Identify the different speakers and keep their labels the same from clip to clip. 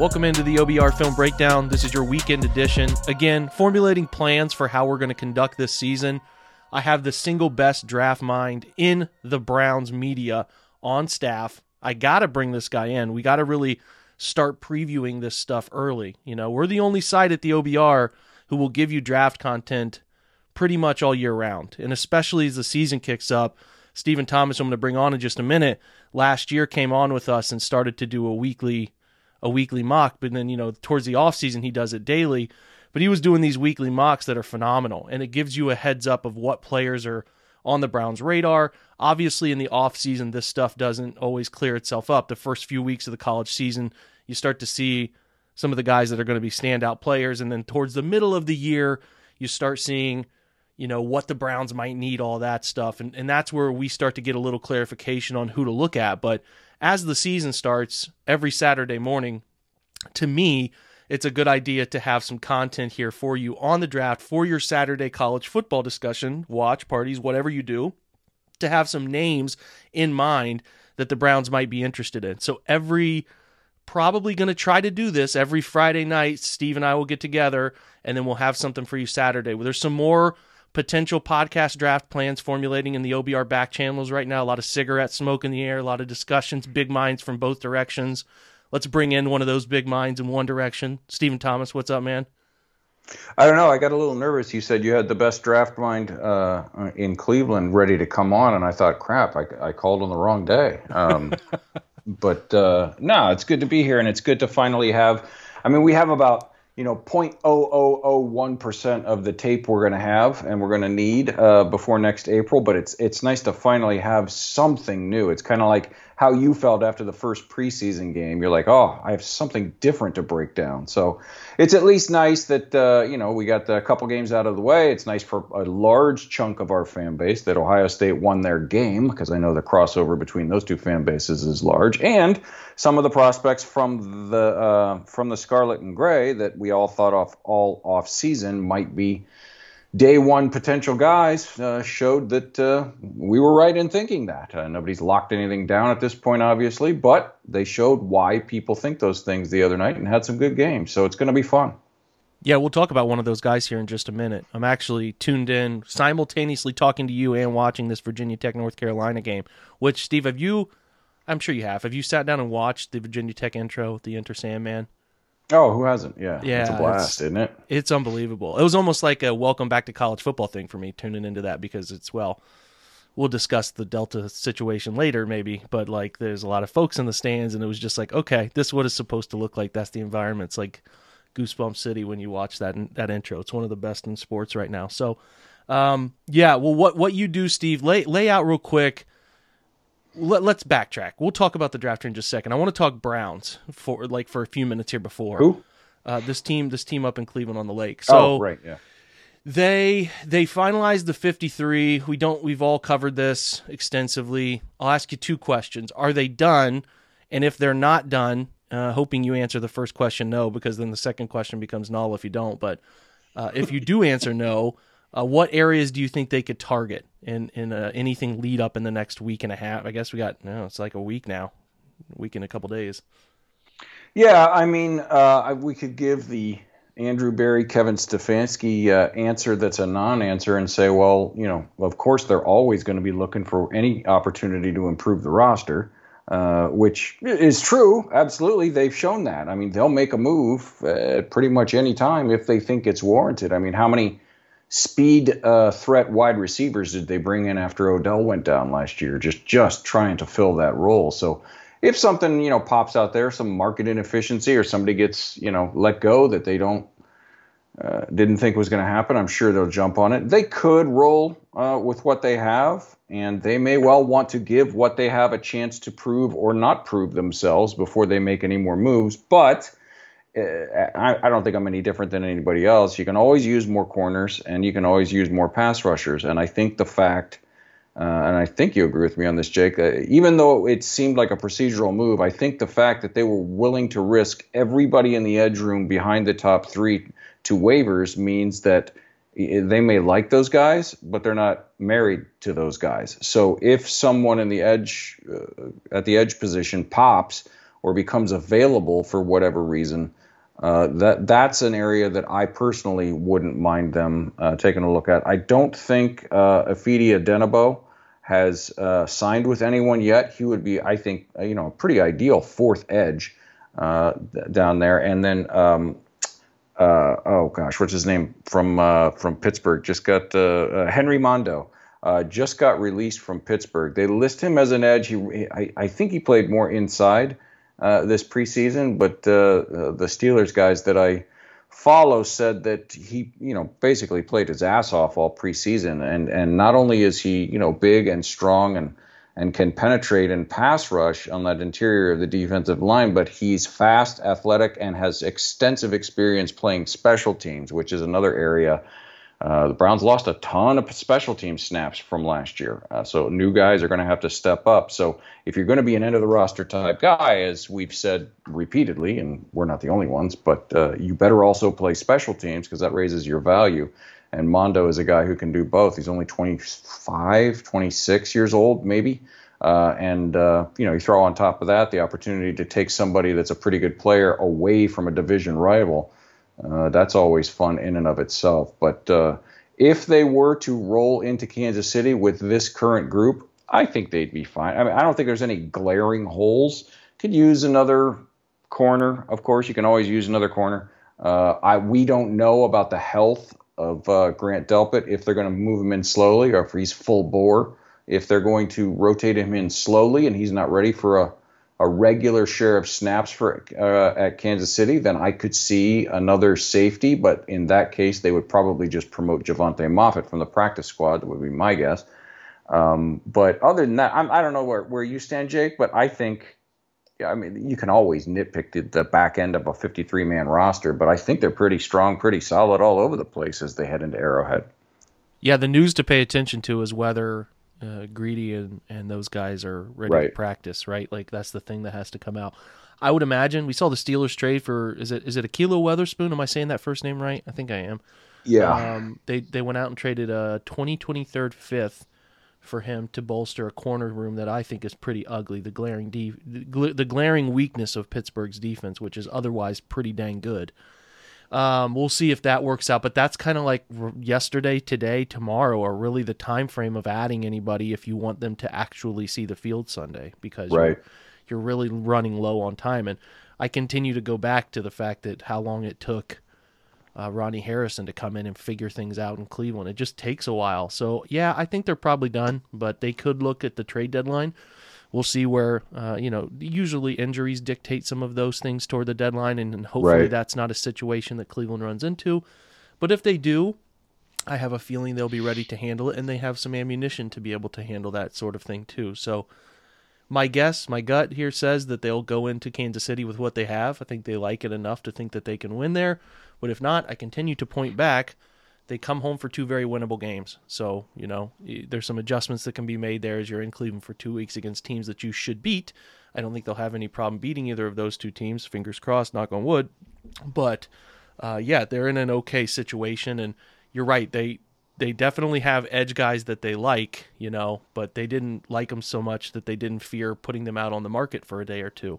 Speaker 1: Welcome into the OBR Film Breakdown. This is your weekend edition. Again, formulating plans for how we're going to conduct this season. I have the single best draft mind in the Browns media on staff. I got to bring this guy in. We got to really start previewing this stuff early. You know, we're the only site at the OBR who will give you draft content pretty much all year round. And especially as the season kicks up, Stephen Thomas, I'm going to bring on in just a minute, last year came on with us and started to do a weekly a weekly mock, but then you know towards the off season he does it daily. But he was doing these weekly mocks that are phenomenal, and it gives you a heads up of what players are on the Browns' radar. Obviously, in the off season, this stuff doesn't always clear itself up. The first few weeks of the college season, you start to see some of the guys that are going to be standout players, and then towards the middle of the year, you start seeing you know what the Browns might need, all that stuff, and and that's where we start to get a little clarification on who to look at. But as the season starts every Saturday morning, to me, it's a good idea to have some content here for you on the draft for your Saturday college football discussion, watch parties, whatever you do, to have some names in mind that the Browns might be interested in. So every probably going to try to do this every Friday night. Steve and I will get together and then we'll have something for you Saturday. Well, there's some more potential podcast draft plans formulating in the OBR back channels right now. A lot of cigarette smoke in the air, a lot of discussions, big minds from both directions. Let's bring in one of those big minds in one direction. Stephen Thomas, what's up, man?
Speaker 2: I don't know. I got a little nervous. You said you had the best draft mind uh, in Cleveland ready to come on, and I thought, crap, I, I called on the wrong day. Um, but uh, no, it's good to be here, and it's good to finally have. I mean, we have about you know 0.0001% of the tape we're going to have and we're going to need uh, before next April but it's it's nice to finally have something new. It's kind of like how you felt after the first preseason game you're like oh I have something different to break down. So it's at least nice that uh, you know we got a couple games out of the way. It's nice for a large chunk of our fan base that Ohio State won their game because I know the crossover between those two fan bases is large and some of the prospects from the uh, from the Scarlet and Gray that we all thought off all off season might be day one potential guys uh, showed that uh, we were right in thinking that. Uh, nobody's locked anything down at this point, obviously, but they showed why people think those things the other night and had some good games. So it's going to be fun.
Speaker 1: Yeah, we'll talk about one of those guys here in just a minute. I'm actually tuned in simultaneously talking to you and watching this Virginia Tech North Carolina game. Which, Steve, have you I'm sure you have. Have you sat down and watched the Virginia Tech intro, with the Enter Sandman?
Speaker 2: Oh, who hasn't? Yeah,
Speaker 1: yeah,
Speaker 2: it's a blast, it's, isn't it?
Speaker 1: It's unbelievable. It was almost like a welcome back to college football thing for me, tuning into that because it's well, we'll discuss the Delta situation later, maybe, but like there's a lot of folks in the stands, and it was just like, okay, this is what it's supposed to look like. That's the environment. It's like Goosebump City when you watch that that intro. It's one of the best in sports right now. So, um, yeah. Well, what what you do, Steve? Lay lay out real quick let, us backtrack. We'll talk about the draft in just a second. I want to talk Browns for like for a few minutes here before.
Speaker 2: Who?
Speaker 1: Uh, this team, this team up in Cleveland on the lake. So, oh,
Speaker 2: right, yeah.
Speaker 1: They they finalized the 53. We don't we've all covered this extensively. I'll ask you two questions. Are they done? And if they're not done, uh, hoping you answer the first question no because then the second question becomes null if you don't. But uh, if you do answer no, uh, what areas do you think they could target in in uh, anything lead up in the next week and a half? I guess we got no, it's like a week now, a week in a couple days.
Speaker 2: Yeah, I mean, uh, we could give the Andrew Berry, Kevin Stefanski uh, answer that's a non-answer and say, well, you know, of course they're always going to be looking for any opportunity to improve the roster. Uh, which is true. Absolutely, they've shown that. I mean, they'll make a move uh, pretty much any time if they think it's warranted. I mean, how many speed uh, threat wide receivers did they bring in after Odell went down last year? Just just trying to fill that role. So if something you know pops out there, some market inefficiency, or somebody gets you know let go that they don't uh, didn't think was going to happen, I'm sure they'll jump on it. They could roll uh, with what they have, and they may well want to give what they have a chance to prove or not prove themselves before they make any more moves. But I, I don't think I'm any different than anybody else. You can always use more corners and you can always use more pass rushers. And I think the fact, uh, and I think you agree with me on this, Jake, uh, even though it seemed like a procedural move, I think the fact that they were willing to risk everybody in the edge room behind the top three to waivers means that they may like those guys, but they're not married to those guys. So if someone in the edge, uh, at the edge position pops or becomes available for whatever reason, uh, that that's an area that I personally wouldn't mind them uh, taking a look at. I don't think uh, Ifeadi Odenigbo has uh, signed with anyone yet. He would be, I think, uh, you know, a pretty ideal fourth edge uh, down there. And then, um, uh, oh gosh, what's his name from from Pittsburgh? Just got Henry Mondeaux. just got released from Pittsburgh. They list him as an edge. He, I, I think he played more inside uh, this preseason, but uh, uh, the Steelers guys that I follow said that he, you know, basically played his ass off all preseason, and and not only is he, you know, big and strong and and can penetrate and pass rush on that interior of the defensive line, but he's fast, athletic, and has extensive experience playing special teams, which is another area uh, the Browns lost a ton of special team snaps from last year, uh, so new guys are going to have to step up. So if you're going to be an end of the roster type guy, as we've said repeatedly, and we're not the only ones, but uh, you better also play special teams because that raises your value. And Mondeaux is a guy who can do both. He's only 25, 26 years old, maybe. Uh, and uh, you know, you throw on top of that the opportunity to take somebody that's a pretty good player away from a division rival that's always fun in and of itself. But uh, if they were to roll into Kansas City with this current group, I think they'd be fine. I mean, I don't think there's any glaring holes. Could use another corner, of course. You can always use another corner. Uh, I we don't know about the health of uh, Grant Delpit if they're going to move him in slowly or if he's full bore. If they're going to rotate him in slowly and he's not ready for a a regular share of snaps for uh, at Kansas City, then I could see another safety. But in that case, they would probably just promote Jovante Moffatt from the practice squad. That would be my guess. Um, but other than that, I'm, I do not know where, where you stand, Jake. But I think, yeah, I mean, you can always nitpick the, the back end of a 53 man roster, but I think they're pretty strong, pretty solid all over the place as they head into Arrowhead.
Speaker 1: Yeah, the news to pay attention to is whether uh, Greedy and, and those guys are ready right. to practice, right? Like that's the thing that has to come out. I would imagine we saw the Steelers trade for is it is it Ahkello Witherspoon? Am I saying that first name right? I think I am.
Speaker 2: Yeah.
Speaker 1: Um, they they went out and traded a 2023 fifth for him to bolster a corner room that I think is pretty ugly. The glaring de- the, the glaring weakness of Pittsburgh's defense, which is otherwise pretty dang good. Um, we'll see if that works out, but that's kind of like yesterday, today, tomorrow, or really the time frame of adding anybody if you want them to actually see the field Sunday because right. you're, you're really running low on time. And I continue to go back to the fact that how long it took uh, Ronnie Harrison to come in and figure things out in Cleveland. It just takes a while. So yeah, I think they're probably done, but they could look at the trade deadline we'll see where uh, you know usually injuries dictate some of those things toward the deadline, and, and hopefully right. that's not a situation that Cleveland runs into. But if they do, I have a feeling they'll be ready to handle it, and they have some ammunition to be able to handle that sort of thing too. So. My guess, my gut here says that they'll go into Kansas City with what they have. I think they like it enough to think that they can win there. But if not, I continue to point back they come home for two very winnable games. So, you know, there's some adjustments that can be made there as you're in Cleveland for two weeks against teams that you should beat. I don't think they'll have any problem beating either of those two teams. Fingers crossed, knock on wood. But uh, yeah, they're in an okay situation, and you're right. They they definitely have edge guys that they like, you know, but they didn't like them so much that they didn't fear putting them out on the market for a day or two.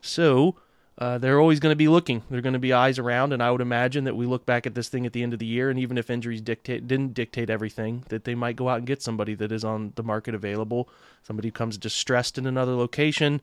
Speaker 1: So uh, they're always going to be looking. They're going to be eyes around, and I would imagine that we look back at this thing at the end of the year, and even if injuries dictate didn't dictate everything, that they might go out and get somebody that is on the market available, somebody who comes distressed in another location.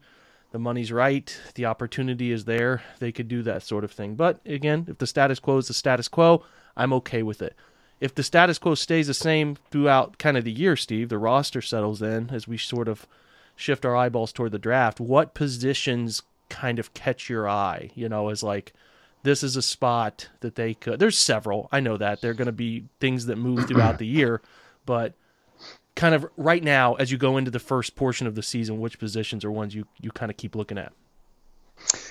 Speaker 1: The money's right, the opportunity is there. They could do that sort of thing. But again, if the status quo is the status quo, I'm okay with it. If the status quo stays the same throughout kind of the year, Steve, the roster settles in as we sort of shift our eyeballs toward the draft. What positions kind of catch your eye, you know, as like this is a spot that they could there's several. I know that. They're going to be things that move throughout the year, but kind of right now as you go into the first portion of the season, which positions are ones you you kind of keep looking at?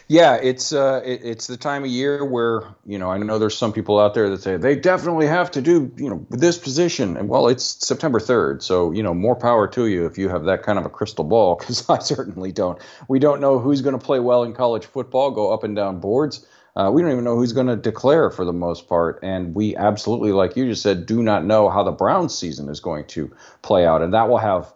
Speaker 2: Yeah, it's uh, it, it's the time of year where you know I know there's some people out there that say they definitely have to do you know this position, and well, it's September 3rd, so you know more power to you if you have that kind of a crystal ball, because I certainly don't. We don't know who's going to play well in college football, go up and down boards. Uh, we don't even know who's going to declare for the most part, and we absolutely, like you just said, do not know how the Browns season is going to play out, and that will have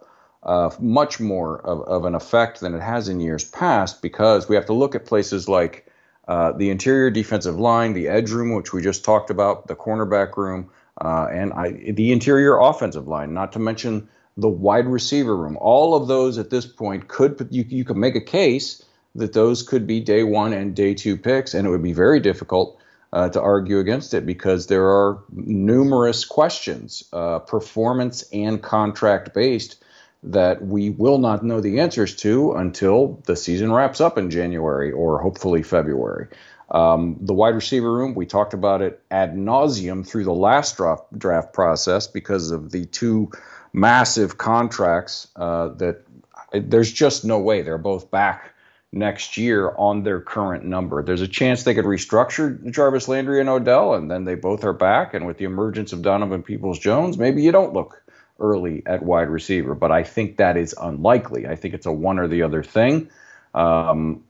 Speaker 2: uh, much more of, of, an effect than it has in years past because we have to look at places like uh, the interior defensive line, the edge room, which we just talked about, the cornerback room, uh, and I, the interior offensive line, not to mention the wide receiver room. All of those at this point could you, you could make a case that those could be day one and day two picks, and it would be very difficult uh, to argue against it because there are numerous questions, uh, performance and contract based, that we will not know the answers to until the season wraps up in January or hopefully February. Um, the wide receiver room, we talked about it ad nauseum through the last draft, draft process because of the two massive contracts uh, that there's just no way they're both back next year on their current number. There's a chance they could restructure Jarvis Landry and Odell, and then they both are back. And with the emergence of Donovan Peoples Jones, maybe you don't look early at wide receiver, but I think that is unlikely. I think it's a one or the other thing. Um,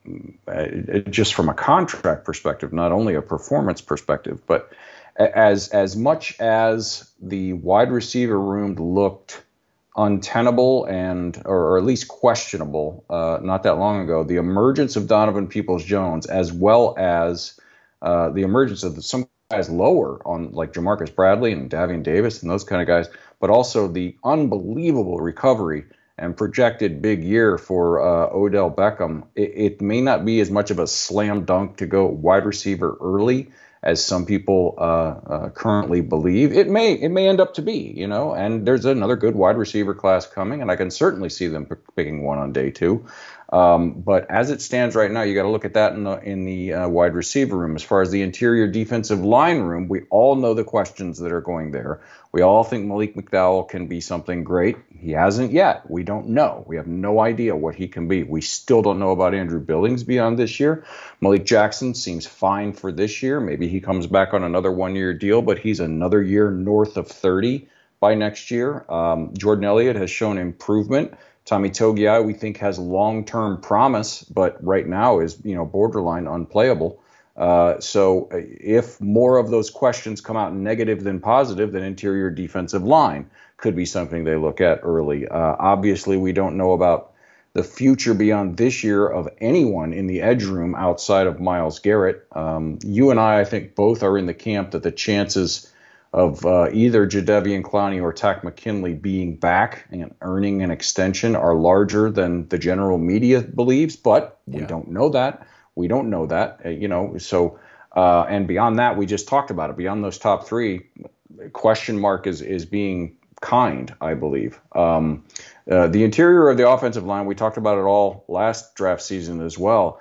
Speaker 2: just from a contract perspective, not only a performance perspective, but as as much as the wide receiver room looked untenable and or, or at least questionable uh, not that long ago, the emergence of Donovan Peoples Jones, as well as uh, the emergence of some guys lower on like Ja'Marcus Bradley and Davion Davis and those kind of guys but also the unbelievable recovery and projected big year for uh, Odell Beckham. It, it, may not be as much of a slam dunk to go wide receiver early as some people uh, uh, currently believe. It may it may end up to be, you know. And there's another good wide receiver class coming, and I can certainly see them p- picking one on day two. Um, but as it stands right now, you got to look at that in the in the uh, wide receiver room. As far as the interior defensive line room, we all know the questions that are going there. We all think Malik McDowell can be something great. He hasn't yet. We don't know. We have no idea what he can be. We still don't know about Andrew Billings beyond this year. Malik Jackson seems fine for this year. Maybe he comes back on another one-year deal, but he's another year north of 30 by next year. Um, Jordan Elliott has shown improvement. Tommy Togiai, we think, has long-term promise, but right now is you know borderline unplayable. Uh, so uh, if more of those questions come out negative than positive, then interior defensive line could be something they look at early. Uh, obviously, we don't know about the future beyond this year of anyone in the edge room outside of Myles Garrett. Um, you and I, I think, both are in the camp that the chances of uh, either Jadeveon Clowney or Takk McKinley being back and earning an extension are larger than the general media believes, but we yeah. don't know that. We don't know that, uh, you know. So, uh, and beyond that, we just talked about it. Beyond those top three, question mark is is being kind, I believe. Um, uh, the interior of the offensive line, we talked about it all last draft season as well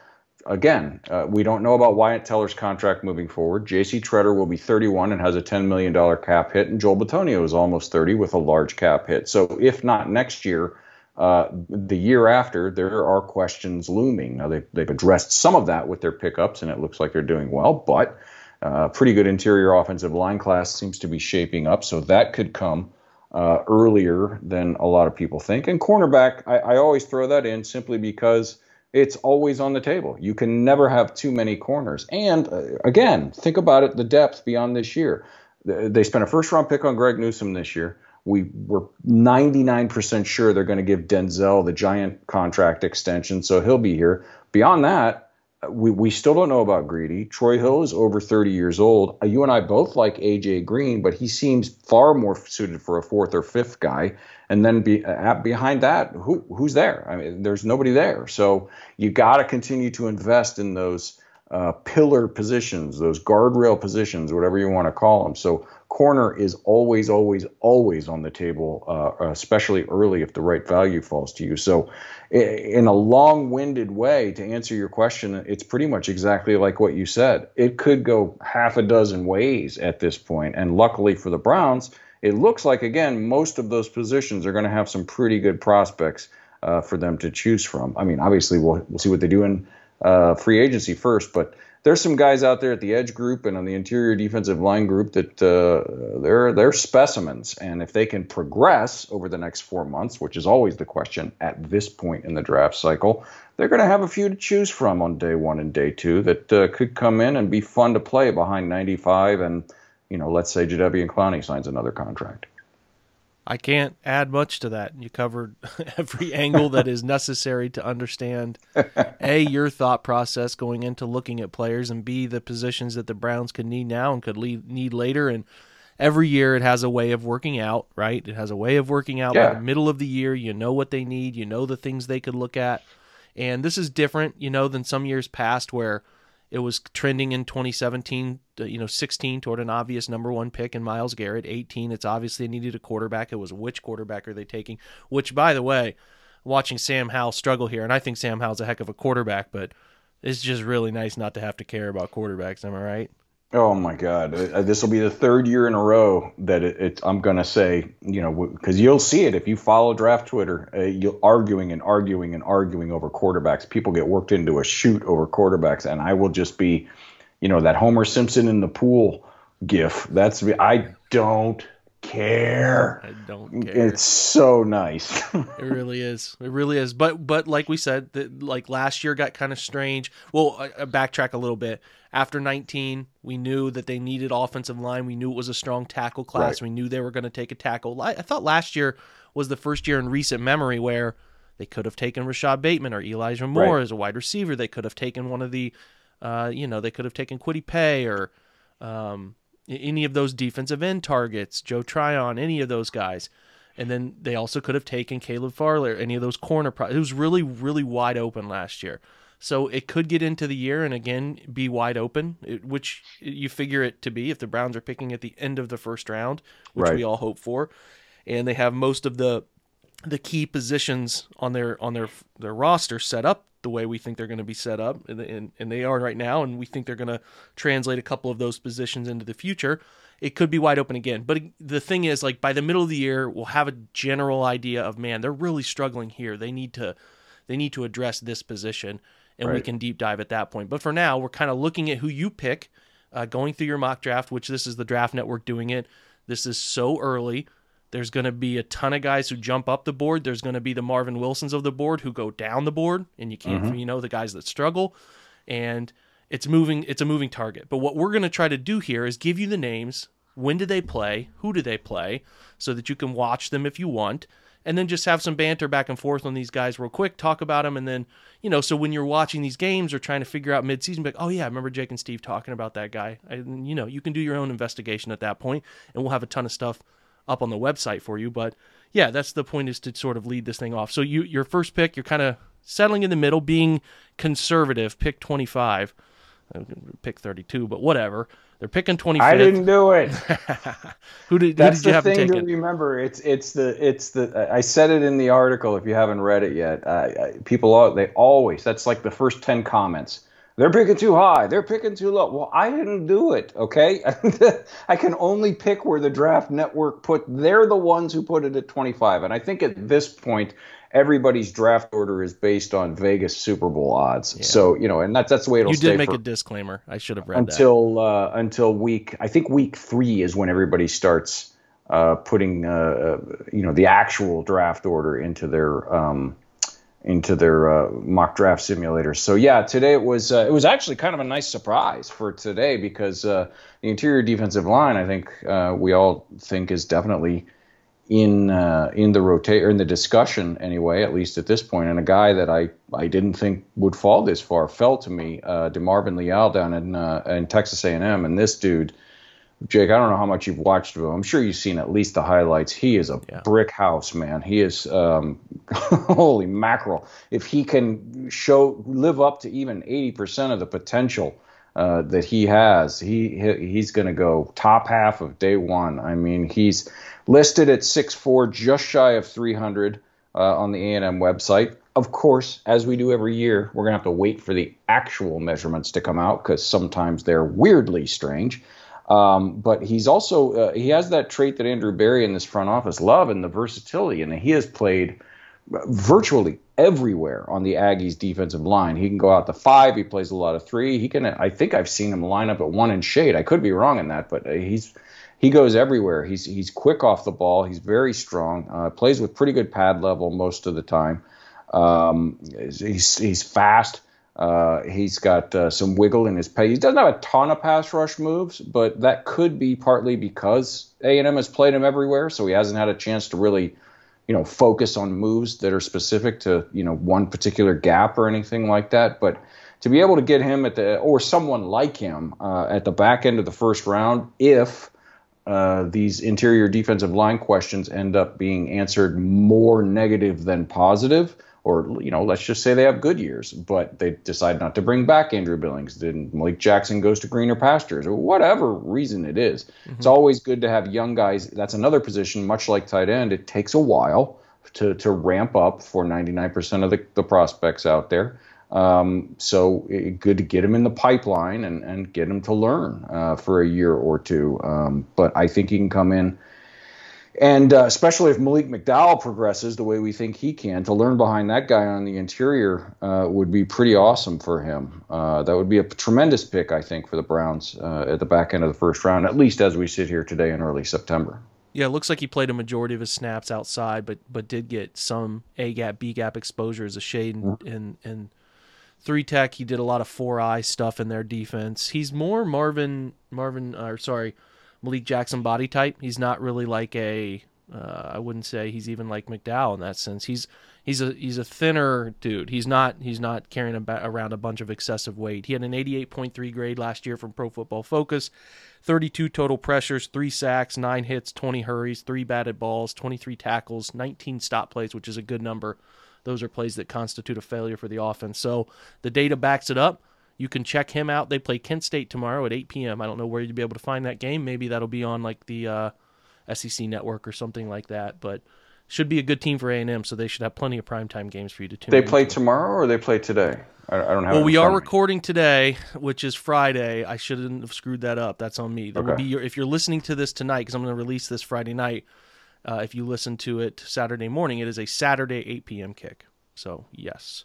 Speaker 2: again, uh, we don't know about Wyatt Teller's contract moving forward. J.C. Tretter will be 31 and has a $10 million cap hit, and Joel Bitonio is almost 30 with a large cap hit. So if not next year, uh, the year after, there are questions looming. Now, they've, they've addressed some of that with their pickups, and it looks like they're doing well, but uh, pretty good interior offensive line class seems to be shaping up, so that could come. Uh, earlier than a lot of people think. And cornerback, I, I always throw that in simply because it's always on the table. You can never have too many corners. And uh, again, think about it the depth beyond this year. They spent a first round pick on Greg Newsome this year. We were 99% sure they're going to give Denzel the giant contract extension, so he'll be here. Beyond that, we, we still don't know about Greedy. Troy Hill is over 30 years old. Uh, you and I both like AJ Green, but he seems far more suited for a fourth or fifth guy. And then be, uh, behind that, who who's there? I mean, there's nobody there. So you got to continue to invest in those uh, pillar positions, those guardrail positions, whatever you want to call them. So corner is always, always, always on the table, uh, especially early if the right value falls to you. So, in a long winded way, to answer your question, it's pretty much exactly like what you said. It could go half a dozen ways at this point, and luckily for the Browns, it looks like again most of those positions are going to have some pretty good prospects uh, for them to choose from. I mean, obviously we'll we'll see what they do in uh, free agency first, but there's some guys out there at the edge group and on the interior defensive line group that uh, they're they're specimens, and if they can progress over the next four months, which is always the question at this point in the draft cycle, they're going to have a few to choose from on day one and day two that uh, could come in and be fun to play behind 95 and you know let's say Jadeveon Clowney signs another contract.
Speaker 1: I can't add much to that. You covered every angle that is necessary to understand A, your thought process going into looking at players, and B, the positions that the Browns could need now and could need later. And every year it has a way of working out, right? It has a way of working out yeah. by the middle of the year. You know what they need, you know the things they could look at. And this is different, you know, than some years past where it was trending in 2017, uh, you know, 16 toward an obvious number one pick in Myles Garrett. 18, it's obviously needed a quarterback. It was which quarterback are they taking? Which, by the way, watching Sam Howell struggle here, and I think Sam Howell's a heck of a quarterback, but it's just really nice not to have to care about quarterbacks. Am I right?
Speaker 2: Oh my God! Uh, this will be the third year in a row that it, it I'm going to say, you know, because you'll see it if you follow draft Twitter. Uh, you're arguing and arguing and arguing over quarterbacks. People get worked into a shoot over quarterbacks, and I will just be, you know, that Homer Simpson in the pool gif. That's me I don't care.
Speaker 1: I don't care.
Speaker 2: It's so nice.
Speaker 1: it really is. It really is. But but like we said, that like last year got kind of strange. Well, I, I backtrack a little bit. After 19, we knew that they needed offensive line. We knew it was a strong tackle class. Right. We knew they were going to take a tackle. I, I thought last year was the first year in recent memory where they could have taken Rashod Bateman or Elijah Moore right. as a wide receiver. They could have taken one of the, uh, you know, they could have taken Kwity Paye or um, any of those defensive end targets, Joe Tryon, any of those guys. And then they also could have taken Caleb Farley any of those corner. Pro- it was really, really wide open last year. So it could get into the year and again be wide open, which you figure it to be if the Browns are picking at the end of the first round, which right. we all hope for. And they have most of the the key positions on their on their their roster set up the way we think they're going to be set up, and, and, and they are right now, and we think they're going to translate a couple of those positions into the future. It could be wide open again, but the thing is, like by the middle of the year, we'll have a general idea of man, they're really struggling here. They need to they need to address this position, and right. we can deep dive at that point. But for now, we're kind of looking at who you pick, uh, going through your mock draft, which this is the Draft Network doing it. This is so early. There's going to be a ton of guys who jump up the board. There's going to be the Marvin Wilsons of the board who go down the board, and you can't, mm-hmm. you know, the guys that struggle. And it's moving. It's a moving target. But what we're going to try to do here is give you the names. When do they play? Who do they play? So that you can watch them if you want, and then just have some banter back and forth on these guys real quick. Talk about them, and then you know. So when you're watching these games or trying to figure out midseason, be like, oh yeah, I remember Jake and Steve talking about that guy. And you know, you can do your own investigation at that point, and we'll have a ton of stuff up on the website for you. But yeah, that's the point is to sort of lead this thing off. So you your first pick, you're kind of settling in the middle, being conservative. Pick 25, pick 32, but whatever. They're picking 25. I
Speaker 2: didn't do it.
Speaker 1: who did,
Speaker 2: That's
Speaker 1: who did
Speaker 2: the thing to remember. It's it's the it's the. I said it in the article. If you haven't read it yet, uh, people they always. That's like the first 10 comments they're picking too high. They're picking too low. Well, I didn't do it. Okay, I can only pick where the draft network put. They're the ones who put it at 25, and I think at this point, everybody's draft order is based on Vegas Super Bowl odds. Yeah. So you know, and that's that's the way it'll.
Speaker 1: You
Speaker 2: did
Speaker 1: make
Speaker 2: for,
Speaker 1: a disclaimer. I should have read
Speaker 2: until uh, until week. I think week three is when everybody starts uh, putting uh, uh you know the actual draft order into their. Um, into their uh, mock draft simulators. So yeah, today it was uh, it was actually kind of a nice surprise for today because uh, the interior defensive line I think uh, we all think is definitely in uh, in the rotate or in the discussion anyway, at least at this point. And a guy that I, I didn't think would fall this far fell to me, uh, DeMarvin Leal down in in Texas A&M, and this dude Jake, I don't know how much you've watched of him. I'm sure you've seen at least the highlights. He is a yeah. brick house, man. He is um, holy mackerel. If he can show live up to even 80% of the potential uh, that he has, he, he he's going to go top half of day one. I mean, he's listed at 6'4", just shy of 300 uh, on the A&M website. Of course, as we do every year, we're going to have to wait for the actual measurements to come out because sometimes they're weirdly strange. Um, but he's also uh, he has that trait that Andrew Berry in this front office love and the versatility, and he has played virtually everywhere on the Aggies defensive line. He can go out to five. He plays a lot of three. He can. I think I've seen him line up at one in shade. I could be wrong in that, but uh, he's he goes everywhere. He's he's quick off the ball. He's very strong. Uh, plays with pretty good pad level most of the time. Um, he's he's fast. Uh, he's got uh, some wiggle in his pace. He doesn't have a ton of pass rush moves, but that could be partly because A&M has played him everywhere, so he hasn't had a chance to really, you know, focus on moves that are specific to you know one particular gap or anything like that. But to be able to get him at the or someone like him uh, at the back end of the first round, if uh, these interior defensive line questions end up being answered more negative than positive or you know, let's just say they have good years, but they decide not to bring back Andrew Billings. Then Malik Jackson goes to greener pastures, or whatever reason it is. Mm-hmm. It's always good to have young guys. That's another position, much like tight end. It takes a while to to ramp up for 99% of the, the prospects out there. Um, so it, good to get them in the pipeline and, and get them to learn uh, for a year or two. Um, but I think he can come in and uh, especially if Malik McDowell progresses the way we think he can, to learn behind that guy on the interior uh, would be pretty awesome for him. Uh, that would be a tremendous pick, I think, for the Browns uh, at the back end of the first round, at least as we sit here today in early September.
Speaker 1: Yeah, it looks like he played a majority of his snaps outside, but but did get some A gap, B gap exposure as a shade and, mm-hmm. and, and three tech. He did a lot of four eye stuff in their defense. He's more Marvin Marvin, or sorry Malik Jackson body type. He's not really like a. Uh, I wouldn't say he's even like McDowell in that sense. He's he's a he's a thinner dude. He's not he's not carrying a, around a bunch of excessive weight. He had an 88.3 grade last year from Pro Football Focus, 32 total pressures, three sacks, nine hits, 20 hurries, three batted balls, 23 tackles, 19 stop plays, which is a good number. Those are plays that constitute a failure for the offense. So the data backs it up. You can check him out. They play Kent State tomorrow at 8 p.m. I don't know where you'd be able to find that game. Maybe that'll be on like the uh, SEC network or something like that. But should be a good team for A&M, so they should have plenty of primetime games for you to tune.
Speaker 2: They play tomorrow or they play today. I, I don't have.
Speaker 1: Well, we are recording today, which is Friday. I shouldn't have screwed that up. That's on me. There okay. will be your, if you're listening to this tonight, because I'm going to release this Friday night. Uh, if you listen to it Saturday morning, it is a Saturday 8 p.m. kick. So yes.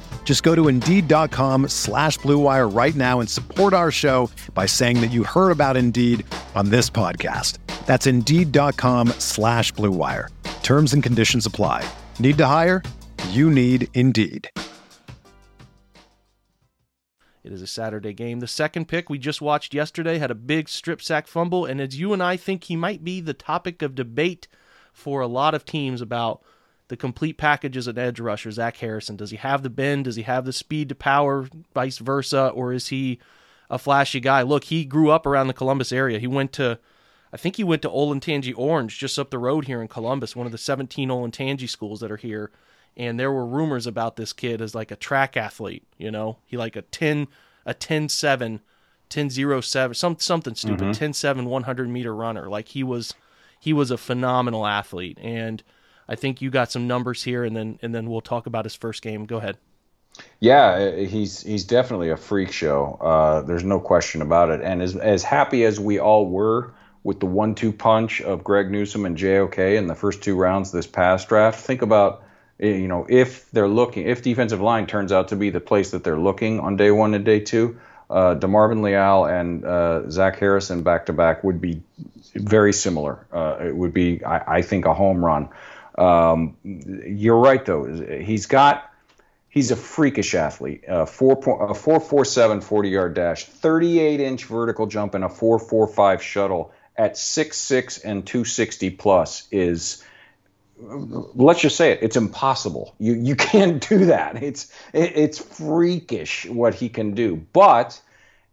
Speaker 3: Just go to Indeed.com slash BlueWire right now and support our show by saying that you heard about Indeed on this podcast. That's Indeed.com slash BlueWire. Terms and conditions apply. Need to hire? You need Indeed.
Speaker 1: It is a Saturday game. The second pick we just watched yesterday had a big strip sack fumble, and as you and I think he might be the topic of debate for a lot of teams about – the complete package as an edge rusher, Zach Harrison. Does he have the bend? Does he have the speed to power, vice versa? Or is he a flashy guy? Look, he grew up around the Columbus area. He went to, I think he went to Olentangy Orange just up the road here in Columbus, one of the 17 Olentangy schools that are here. And there were rumors about this kid as like a track athlete, you know, he like a 10, a 10 7, 10 0 7, some, something stupid, mm-hmm. 10 7, 100 meter runner. Like he was, he was a phenomenal athlete. And, I think you got some numbers here, and then and then we'll talk about his first game. Go ahead.
Speaker 2: Yeah, he's he's definitely a freak show. Uh, there's no question about it. And as as happy as we all were with the one-two punch of Greg Newsome and JOK in the first two rounds this past draft, think about eh, you know if they're looking if defensive line turns out to be the place that they're looking on day one and day two. Uh, DeMarvin Leal and uh, Zach Harrison back to back would be very similar. Uh, it would be, I, I think, a home run. Um, you're right, though. He's got He's a freakish athlete. Uh, four point, a 447 40 yard dash, 38 inch vertical jump, and a 445 shuttle at 6'6 and 260 plus is let's just say it it's impossible you you can't do that it's it, it's freakish what he can do but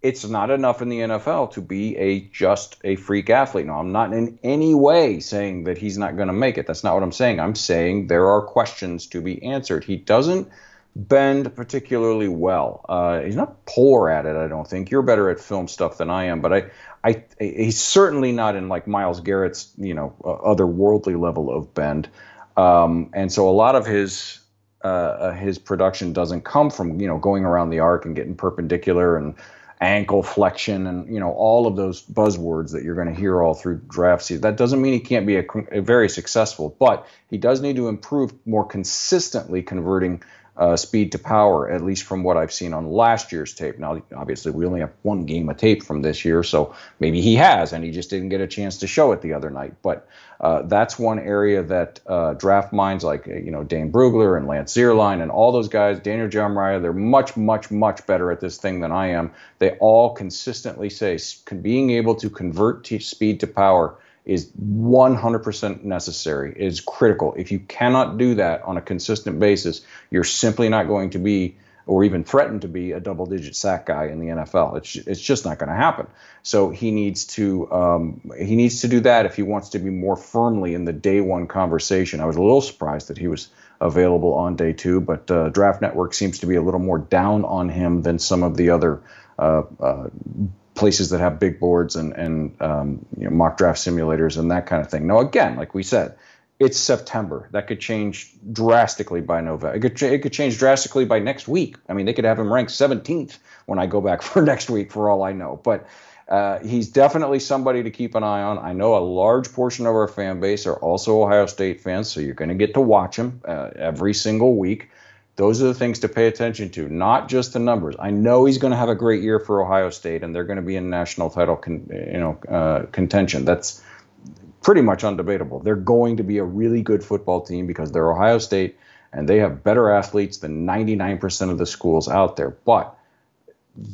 Speaker 2: it's not enough in the NFL to be a just a freak athlete. Now, I'm not in any way saying that he's not going to make it. That's not what I'm saying. I'm saying there are questions to be answered. He doesn't bend particularly well. Uh, he's not poor at it, I don't think. You're better at film stuff than I am, but I, I, he's certainly not in like Myles Garrett's, you know, uh, otherworldly level of bend. Um, and so a lot of his uh, uh, his production doesn't come from you know going around the arc and getting perpendicular and ankle flexion and you know all of those buzzwords that you're going to hear all through draft season. That doesn't mean he can't be a, a very successful, but he does need to improve more consistently converting uh, speed to power, at least from what I've seen on last year's tape. Now, obviously, we only have one game of tape from this year, so maybe he has, and he just didn't get a chance to show it the other night. But uh, that's one area that uh, draft minds like you know Dane Brugler and Lance Zierlein and all those guys, Daniel Jeremiah, they're much, much, much better at this thing than I am. They all consistently say being able to convert t- speed to power is 100% necessary, is critical. If you cannot do that on a consistent basis, you're simply not going to be, or even threaten to be, a double digit sack guy in the NFL. It's, it's just not going to happen. So he needs to um, he needs to do that if he wants to be more firmly in the day one conversation. I was a little surprised that he was available on day two, but uh, Draft Network seems to be a little more down on him than some of the other uh, uh, places that have big boards and and um, you know, mock draft simulators and that kind of thing. Now, again, like we said, it's September. That could change drastically by November. It could it could change drastically by next week. I mean, they could have him ranked 17th when I go back for next week, for all I know. But uh, he's definitely somebody to keep an eye on. I know a large portion of our fan base are also Ohio State fans, so you're going to get to watch him uh, every single week. Those are the things to pay attention to, not just the numbers. I know he's going to have a great year for Ohio State, and they're going to be in national title, con- you know, uh, contention. That's pretty much undebatable. They're going to be a really good football team because they're Ohio State, and they have better athletes than 99% of the schools out there. But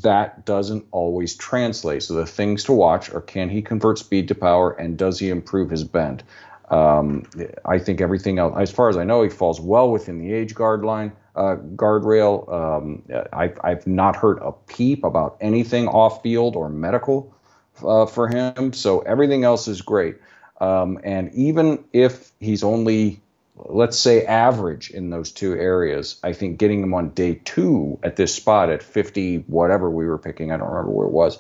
Speaker 2: that doesn't always translate. So the things to watch are: can he convert speed to power, and does he improve his bend? Um, I think everything else, as far as I know, he falls well within the age guard line uh, guardrail. Um, I've, I've not heard a peep about anything off field or medical uh, for him. So everything else is great. Um, and even if he's only, let's say, average in those two areas, I think getting him on day two at this spot at 50, whatever we were picking, I don't remember where it was,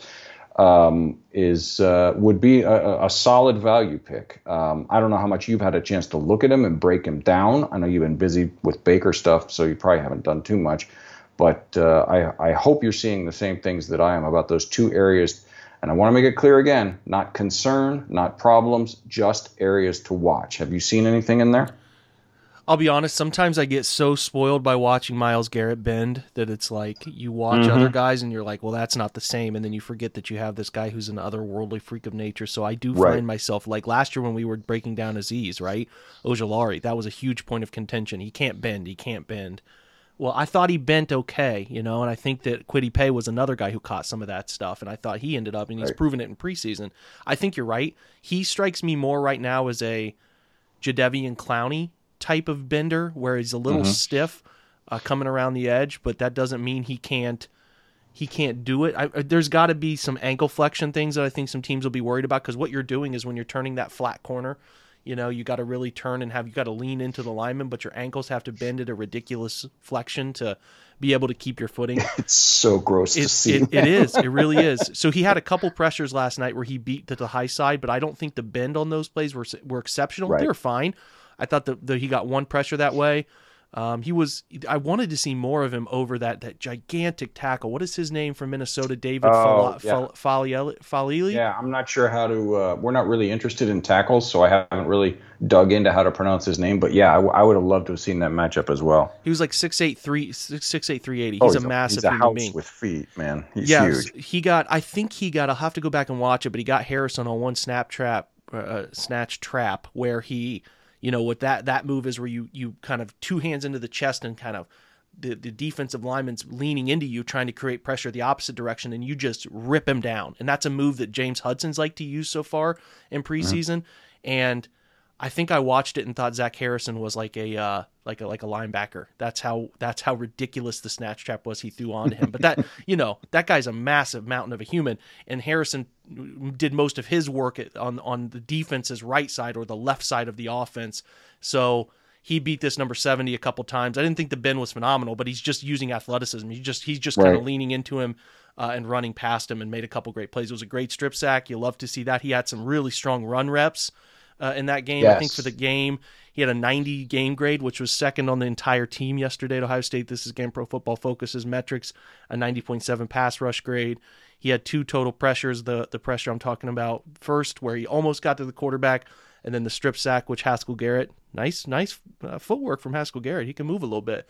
Speaker 2: um, is uh, would be a, a, solid value pick. Um, I don't know how much you've had a chance to look at him and break him down. I know you've been busy with Baker stuff, so you probably haven't done too much. But uh, I, I hope you're seeing the same things that I am about those two areas. And I want to make it clear again: not concern, not problems, just areas to watch. Have you seen anything in there?
Speaker 1: I'll be honest, sometimes I get so spoiled by watching Myles Garrett bend that it's like you watch mm-hmm. other guys and you're like, well, that's not the same. And then you forget that you have this guy who's an otherworldly freak of nature. So I do right. find myself like last year when we were breaking down Azeez, right? Ojulari, that was a huge point of contention. He can't bend, he can't bend. Well, I thought he bent okay, you know, and I think that Kwity Paye was another guy who caught some of that stuff, and I thought he ended up, and he's right. proven it in preseason. I think you're right. He strikes me more right now as a Jadeveon Clowney type of bender where he's a little mm-hmm. stiff uh, coming around the edge, but that doesn't mean he can't he can't do it. I, there's got to be some ankle flexion things that I think some teams will be worried about because what you're doing is when you're turning that flat corner, you know, you got to really turn and have you got to lean into the lineman, but your ankles have to bend at a ridiculous flexion to be able to keep your footing.
Speaker 2: It's so gross
Speaker 1: it,
Speaker 2: to see.
Speaker 1: It, it is. It really is. So he had a couple pressures last night where he beat to the high side, but I don't think the bend on those plays were were exceptional. Right. They were fine. I thought that he got one pressure that way. Um, he was. I wanted to see more of him over that that gigantic tackle. What is his name from Minnesota? David oh, Fal- yeah. Faalele.
Speaker 2: Yeah, I'm not sure how to. Uh, we're not really interested in tackles, so I haven't really dug into how to pronounce his name. But yeah, I, w- I would have loved to have seen that matchup as well.
Speaker 1: He was like six eight three six eight three eighty. He's, oh, he's a, massive
Speaker 2: he's a
Speaker 1: human being
Speaker 2: with feet, man. He's yeah, huge.
Speaker 1: He got. I think he got. I'll have to go back and watch it, but he got Harrison on one snap trap, uh, snatch trap where he you know, what that that move is where you you kind of two hands into the chest and kind of the, the defensive lineman's leaning into you, trying to create pressure the opposite direction, and you just rip him down. And that's a move that James Hudson's like to use so far in preseason. Mm-hmm. And I think I watched it and thought Zach Harrison was like a uh, like a like a linebacker. That's how that's how ridiculous the snatch trap was he threw onto him. But that you know that guy's a massive mountain of a human, and Harrison did most of his work on on the defense's right side or the left side of the offense. So he beat this number 70 a couple times. I didn't think the Ben was phenomenal, but he's just using athleticism. He just he's just right. kind of leaning into him uh, and running past him and made a couple great plays. It was a great strip sack. You love to see that. He had some really strong run reps uh, in that game. Yes. I think for the game, he had a 90 game grade, which was second on the entire team yesterday at Ohio State. This is Game Pro Football Focus's metrics, a 90.7 pass rush grade. He had two total pressures. The the pressure I'm talking about first, where he almost got to the quarterback and then the strip sack, which Haskell Garrett, nice, nice uh, footwork from Haskell Garrett. He can move a little bit.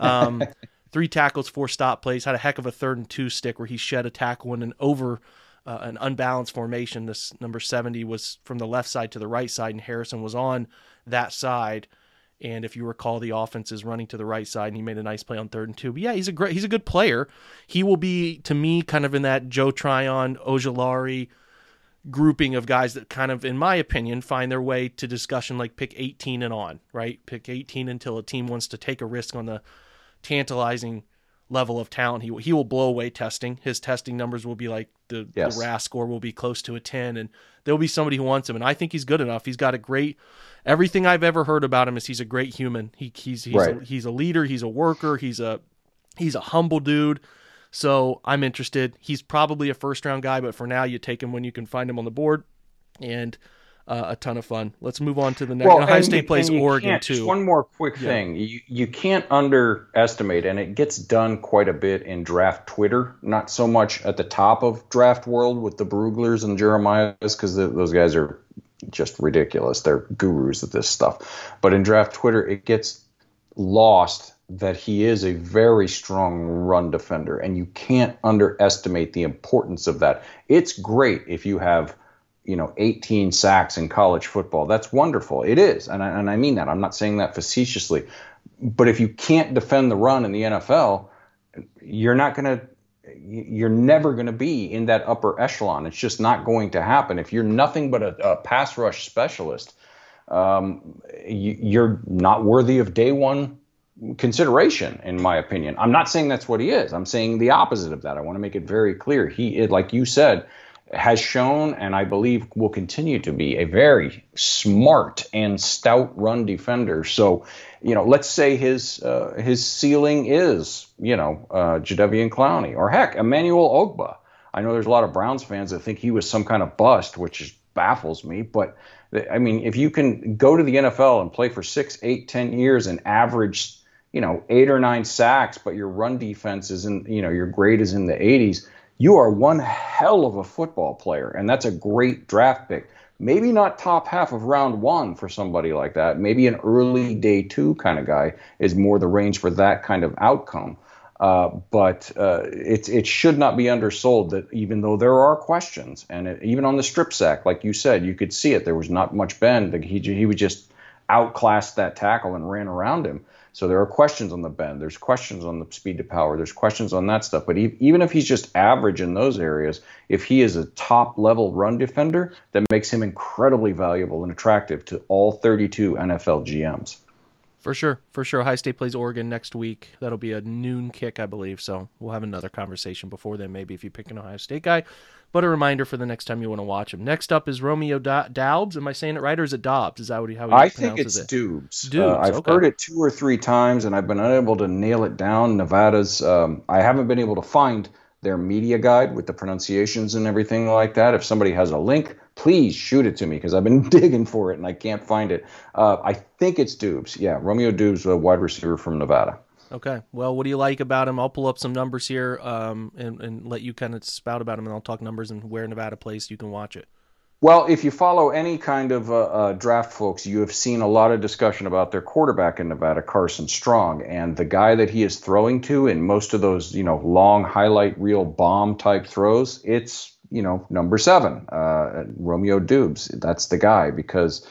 Speaker 1: Um, three tackles, four stop plays. Had a heck of a third and two stick where he shed a tackle and an over uh, an unbalanced formation. This number seventy was from the left side to the right side, and Harrison was on that side. And if you recall, the offense is running to the right side, and he made a nice play on third and two. But yeah, he's a great, he's a good player. He will be to me kind of in that Joe Tryon, Ojulari, grouping of guys that kind of, in my opinion, find their way to discussion like pick 18 and on, right? Pick 18 until a team wants to take a risk on the tantalizing level of talent. He he will blow away testing. His testing numbers will be like the, yes. the RAS score will be close to a 10, and there'll be somebody who wants him. And I think he's good enough. He's got a great. Everything I've ever heard about him is he's a great human. He he's he's right. a, he's a leader. He's a worker. He's a he's a humble dude. So I'm interested. He's probably a first round guy, but for now, you take him when you can find him on the board, and uh, a ton of fun. Let's move on to the next. Well, Ohio State plays Oregon too.
Speaker 2: One more quick yeah. thing: you you can't underestimate, and it gets done quite a bit in draft Twitter. Not so much at the top of draft world with the Bruglers and Jeremiahs, because those guys are just ridiculous. They're gurus at this stuff. But in draft Twitter, it gets lost that he is a very strong run defender, and you can't underestimate the importance of that. It's great if you have, you know, 18 sacks in college football. That's wonderful. It is, and I, and I mean that. I'm not saying that facetiously, but if you can't defend the run in the NFL, you're not going to. You're never going to be in that upper echelon. It's just not going to happen. If you're nothing but a, a pass rush specialist, um, you, you're not worthy of day one consideration, in my opinion. I'm not saying that's what he is. I'm saying the opposite of that. I want to make it very clear. He, like you said, has shown and I believe will continue to be a very smart and stout run defender. So, you know, let's say his uh, his ceiling is, you know, uh, Jadeveon Clowney or heck, Emmanuel Ogbah. I know there's a lot of Browns fans that think he was some kind of bust, which baffles me. But I mean, if you can go to the NFL and play for six, eight, ten years and average you know, eight or nine sacks, but your run defense is in, you know, your grade is in the 80s, you are one hell of a football player. And that's a great draft pick. Maybe not top half of round one for somebody like that. Maybe an early day two kind of guy is more the range for that kind of outcome. Uh, but uh, it, it should not be undersold that even though there are questions, and it, even on the strip sack, like you said, you could see it. There was not much bend. He, he would just outclass that tackle and ran around him. So there are questions on the bend. There's questions on the speed to power. There's questions on that stuff. But even if he's just average in those areas, if he is a top level run defender, that makes him incredibly valuable and attractive to all 32 NFL GMs.
Speaker 1: For sure, for sure. Ohio State plays Oregon next week. That'll be a noon kick, I believe. So we'll have another conversation before then, maybe if you pick an Ohio State guy. But a reminder for the next time you want to watch him. Next up is Romeo da-. Am I saying it right, or is it Dobbs? Is that what he, how he
Speaker 2: I think it's it? Dubes. Dubes. Uh, I've okay. heard it two or three times, and I've been unable to nail it down. Nevada's. Um, I haven't been able to find their media guide with the pronunciations and everything like that. If somebody has a link, please shoot it to me because I've been digging for it and I can't find it. Uh, I think it's Dubes. Yeah, Romeo Doubs, a wide receiver from Nevada.
Speaker 1: Okay. Well, what do you like about him? I'll pull up some numbers here um, and, and let you kind of spout about him, and I'll talk numbers and where Nevada plays. You can watch it.
Speaker 2: Well, if you follow any kind of uh, uh, draft folks, you have seen a lot of discussion about their quarterback in Nevada, Carson Strong, and the guy that he is throwing to in most of those, you know, long highlight reel bomb type throws. It's you know number seven, uh, Romeo Doubs. That's the guy because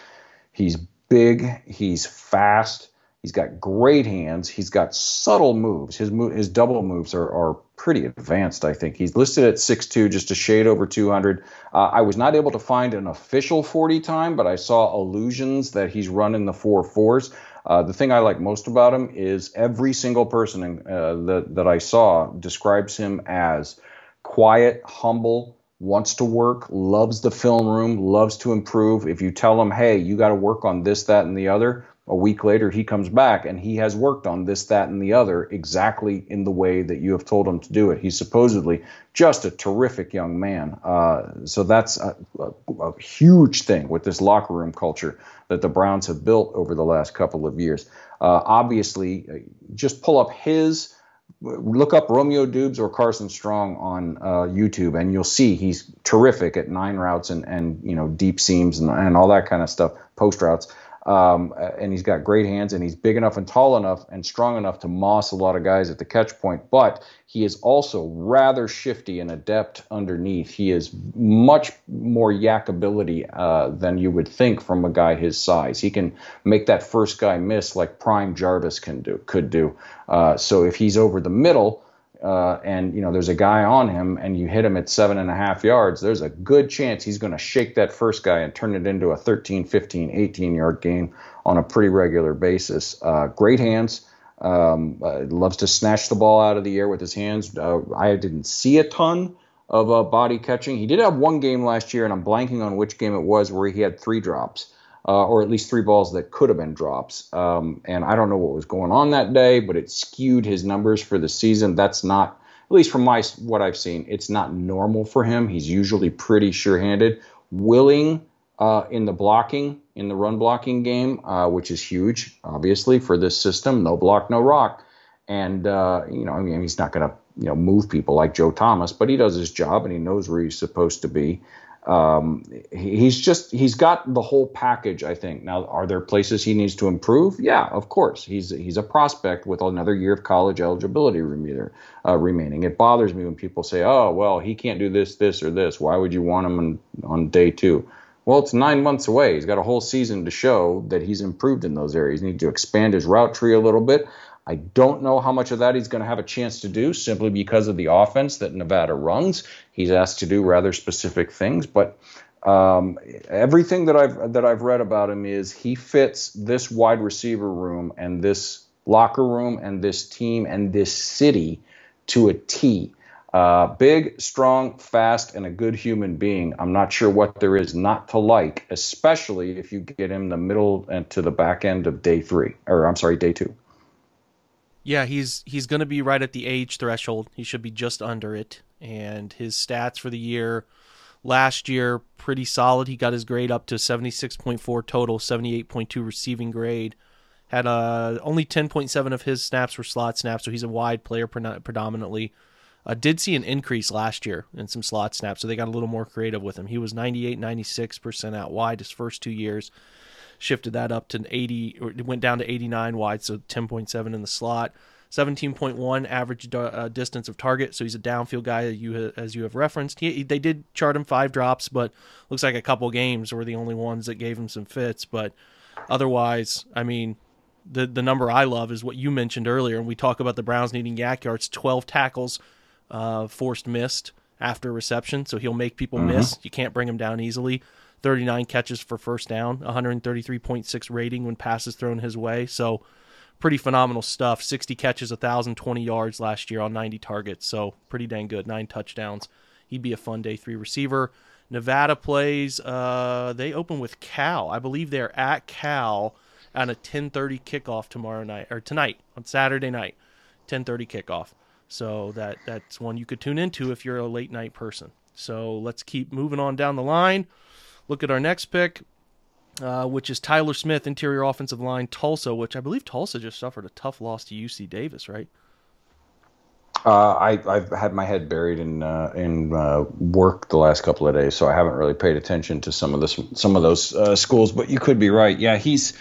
Speaker 2: he's big, he's fast, He's got great hands. He's got subtle moves. His mo- his double moves are, are pretty advanced, I think. He's listed at 6'2, just a shade over 200. Uh, I was not able to find an official 40 time, but I saw allusions that he's running the four fours. Uh, the thing I like most about him is every single person in, uh, that, that I saw describes him as quiet, humble, wants to work, loves the film room, loves to improve. If you tell him, hey, you got to work on this, that, and the other, a week later he comes back and he has worked on this that and the other exactly in the way that you have told him to do it. He's supposedly just a terrific young man. Uh, so that's a, a, a, huge thing with this locker room culture that the browns have built over the last couple of years. Uh, obviously uh, just pull up his look up Romeo Doubs or Carson Strong on uh, YouTube, and you'll see he's terrific at nine routes and, and you know deep seams and, and all that kind of stuff, post routes. Um, and he's got great hands and he's big enough and tall enough and strong enough to moss a lot of guys at the catch point. But he is also rather shifty and adept underneath. He is much more YAC ability uh, than you would think from a guy his size. He can make that first guy miss like Prime Jarvis can do could do. Uh, so if he's over the middle, uh, and you know there's a guy on him and you hit him at seven and a half yards there's a good chance he's going to shake that first guy and turn it into a 13 15 18 yard game on a pretty regular basis. Uh, great hands. Um, uh, loves to snatch the ball out of the air with his hands. Uh, i didn't see a ton of uh, body catching. He did have one game last year and i'm blanking on which game it was where he had three drops uh, or at least three balls that could have been drops. Um, and I don't know what was going on that day, but it skewed his numbers for the season. That's not, at least from my what I've seen, it's not normal for him. He's usually pretty sure-handed, willing uh, in the blocking, in the run blocking game, uh, which is huge, obviously for this system. No block, no rock. And uh, you know, I mean, he's not going to you know move people like Joe Thomas, but he does his job and he knows where he's supposed to be um, he's just he's got the whole package. I think. Now, are there places he needs to improve? Yeah, of course. He's he's a prospect with another year of college eligibility remaining. Uh, remaining. It bothers me when people say, "Oh, well, he can't do this, this, or this. Why would you want him on, on day two? Well, it's nine months away. He's got a whole season to show that he's improved in those areas. He needs to expand his route tree a little bit. I don't know how much of that he's going to have a chance to do simply because of the offense that Nevada runs. He's asked to do rather specific things, but um, everything that I've that I've read about him is he fits this wide receiver room and this locker room and this team and this city to a T. Uh, big, strong, fast, and a good human being. I'm not sure what there is not to like, especially if you get him the middle and to the back end of day three, or I'm sorry, day two.
Speaker 1: Yeah, he's he's going to be right at the age threshold. He should be just under it. And his stats for the year last year pretty solid. He got his grade up to 76.4 total, 78.2 receiving grade. Had uh, only 10.7 of his snaps were slot snaps, so he's a wide player predominantly. Uh, did see an increase last year in some slot snaps, so they got a little more creative with him. He was 98, 96% out wide his first two years shifted that up to 80, or it went down to 89 wide, so 10.7 in the slot. 17.1 average uh, distance of target, so he's a downfield guy you as you have referenced. He, they did chart him five drops, but looks like a couple games were the only ones that gave him some fits. But otherwise, I mean, the the number I love is what you mentioned earlier, and we talk about the Browns needing YAC yards. 12 tackles, uh, forced missed after reception, so he'll make people mm-hmm. miss. You can't bring him down easily. 39 catches for first down, 133.6 rating when passes thrown his way. So pretty phenomenal stuff. 60 catches, 1,020 yards last year on 90 targets. So pretty dang good. Nine touchdowns. He'd be a fun day three receiver. Nevada plays. Uh, they open with Cal. I believe they're at Cal on a 10:30 kickoff tomorrow night or tonight on Saturday night. 10:30 kickoff. So that that's one you could tune into if you're a late night person. So let's keep moving on down the line. Look at our next pick, uh, which is Tyler Smith, interior offensive line, Tulsa, which I believe Tulsa just suffered a tough loss to UC Davis, right?
Speaker 2: Uh, I, have had my head buried in uh, in uh, work the last couple of days, so I haven't really paid attention to some of this some of those uh, schools. But you could be right. Yeah, he's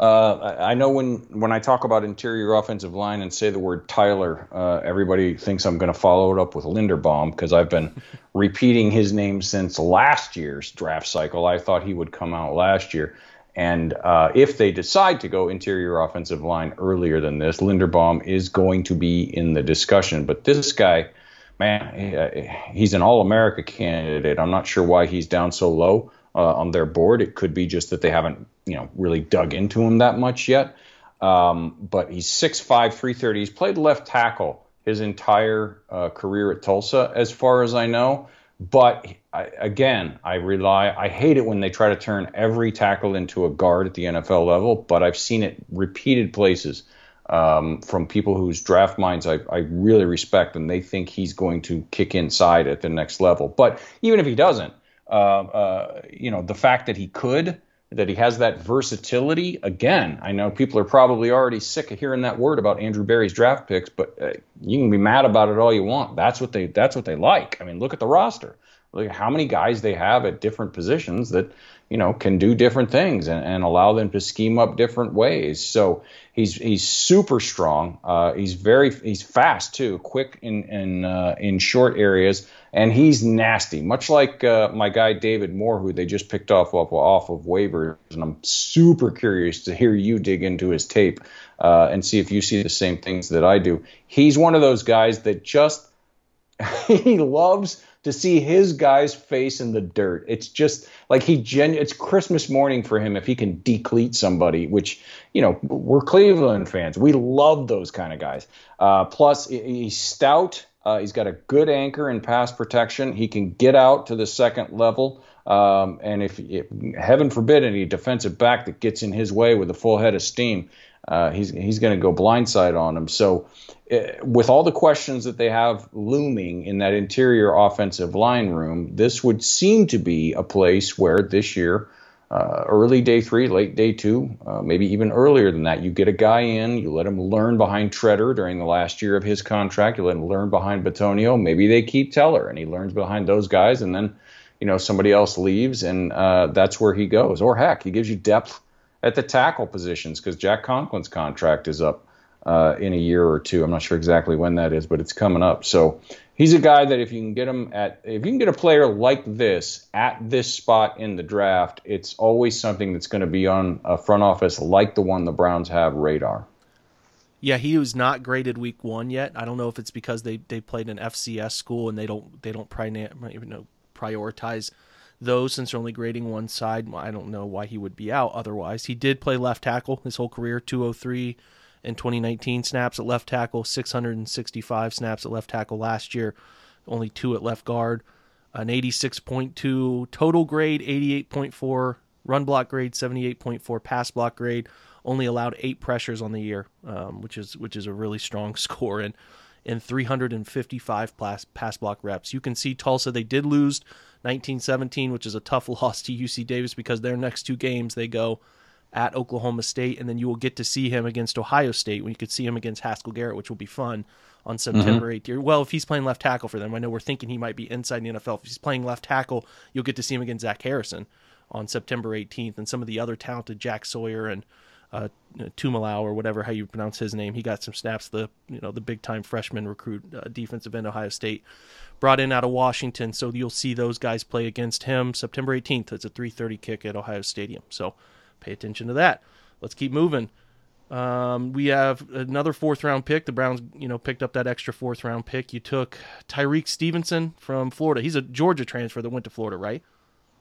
Speaker 2: uh, I know when when I talk about interior offensive line and say the word Tyler, uh, everybody thinks I'm going to follow it up with Linderbaum because I've been repeating his name since last year's draft cycle. I thought he would come out last year, And uh, if they decide to go interior offensive line earlier than this, Linderbaum is going to be in the discussion. But this guy, man, uh, he's an All America candidate. I'm not sure why he's down so low uh, on their board. It could be just that they haven't, you know, really dug into him that much yet. Um, but he's 6'5", 330. He's played left tackle his entire uh, career at Tulsa, as far as I know. But I, again, I rely. I hate it when they try to turn every tackle into a guard at the NFL level. But I've seen it repeated places um, from people whose draft minds I, I really respect, and they think he's going to kick inside at the next level. But even if he doesn't, you know, the fact that he could that he has that versatility. Again, I know people are probably already sick of hearing that word about Andrew Berry's draft picks, but uh, you can be mad about it all you want. That's what they that's what they like. I mean, look at the roster. Look at how many guys they have at different positions that you know can do different things and, and allow them to scheme up different ways. So he's he's super strong. Uh, he's very he's fast too, quick in in uh, in short areas and he's nasty, much like uh, my guy David Moore, who they just picked off off, off of waivers. And I'm super curious to hear you dig into his tape uh, and see if you see the same things that I do. He's one of those guys that just he loves to see his guy's face in the dirt. It's just like he genu- it's Christmas morning for him if he can decleat somebody, which, you know, we're Cleveland fans. We love those kind of guys. Uh, plus, he's stout. Uh, he's got a good anchor and pass protection. He can get out to the second level. Um, and if, if, heaven forbid any defensive back that gets in his way with a full head of steam, uh, he's he's going to go blindside on him. So, uh, with all the questions that they have looming in that interior offensive line room, this would seem to be a place where this year uh, early day three, late day two, uh, maybe even earlier than that. You get a guy in, you let him learn behind Tretter during the last year of his contract. You let him learn behind Bitonio. Maybe they keep Teller and he learns behind those guys, and then you know somebody else leaves, and uh, that's where he goes. Or heck, he gives you depth at the tackle positions because Jack Conklin's contract is up uh, in a year or two. I'm not sure exactly when that is, but it's coming up. So he's a guy that if you can get him at if you can get a player like this at this spot in the draft, it's always something that's going to be on a front office like the one the Browns have radar.
Speaker 1: Yeah, he was not graded week one yet. I don't know if it's because they, they played an FCS school and they don't they don't you know, prioritize those since they're only grading one side. I don't know why he would be out otherwise. He did play left tackle his whole career, 203 in 2019 snaps at left tackle, 665 snaps at left tackle last year, only two at left guard, an 86.2 total grade, 88.4 run block grade, 78.4 pass block grade. Only allowed eight pressures on the year, um, which is which is a really strong score, and in 355 pass, pass block reps. You can see Tulsa they did lose 1917, which is a tough loss to UC Davis because their next two games they go at Oklahoma State, and then you will get to see him against Ohio State when you could see him against Haskell Garrett, which will be fun on September mm-hmm. 8th. Well, if he's playing left tackle for them, I know we're thinking he might be inside the NFL. If he's playing left tackle, you'll get to see him against Zach Harrison on September 18th, and some of the other talented Jack Sawyer and uh, Tuimoloau or whatever how you pronounce his name. He got some snaps. The you know the big time freshman recruit uh, defensive end Ohio State brought in out of Washington. So you'll see those guys play against him September 18th. It's a 3:30 kick at Ohio Stadium. So pay attention to that. Let's keep moving. Um, we have another fourth round pick. The Browns, you know, picked up that extra fourth round pick. You took Tyrique Stevenson from Florida. He's a Georgia transfer that went to Florida, right?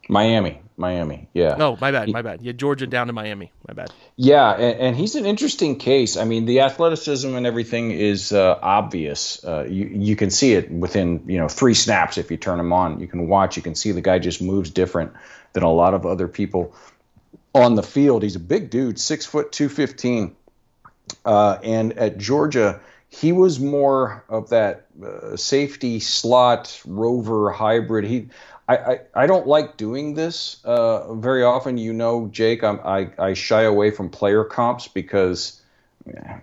Speaker 2: Miami, Miami, yeah.
Speaker 1: No, my bad, my bad. Yeah, Georgia down to Miami, my bad.
Speaker 2: Yeah, and, and he's an interesting case. I mean, the athleticism and everything is uh, obvious. Uh, you you can see it within you know three snaps if you turn him on. You can watch. You can see the guy just moves different than a lot of other people on the field. He's a big dude, six foot two fifteen, uh, and at Georgia he was more of that uh, safety slot rover hybrid. He, I, I, I don't like doing this uh, very often. You know, Jake, I'm, I, I shy away from player comps because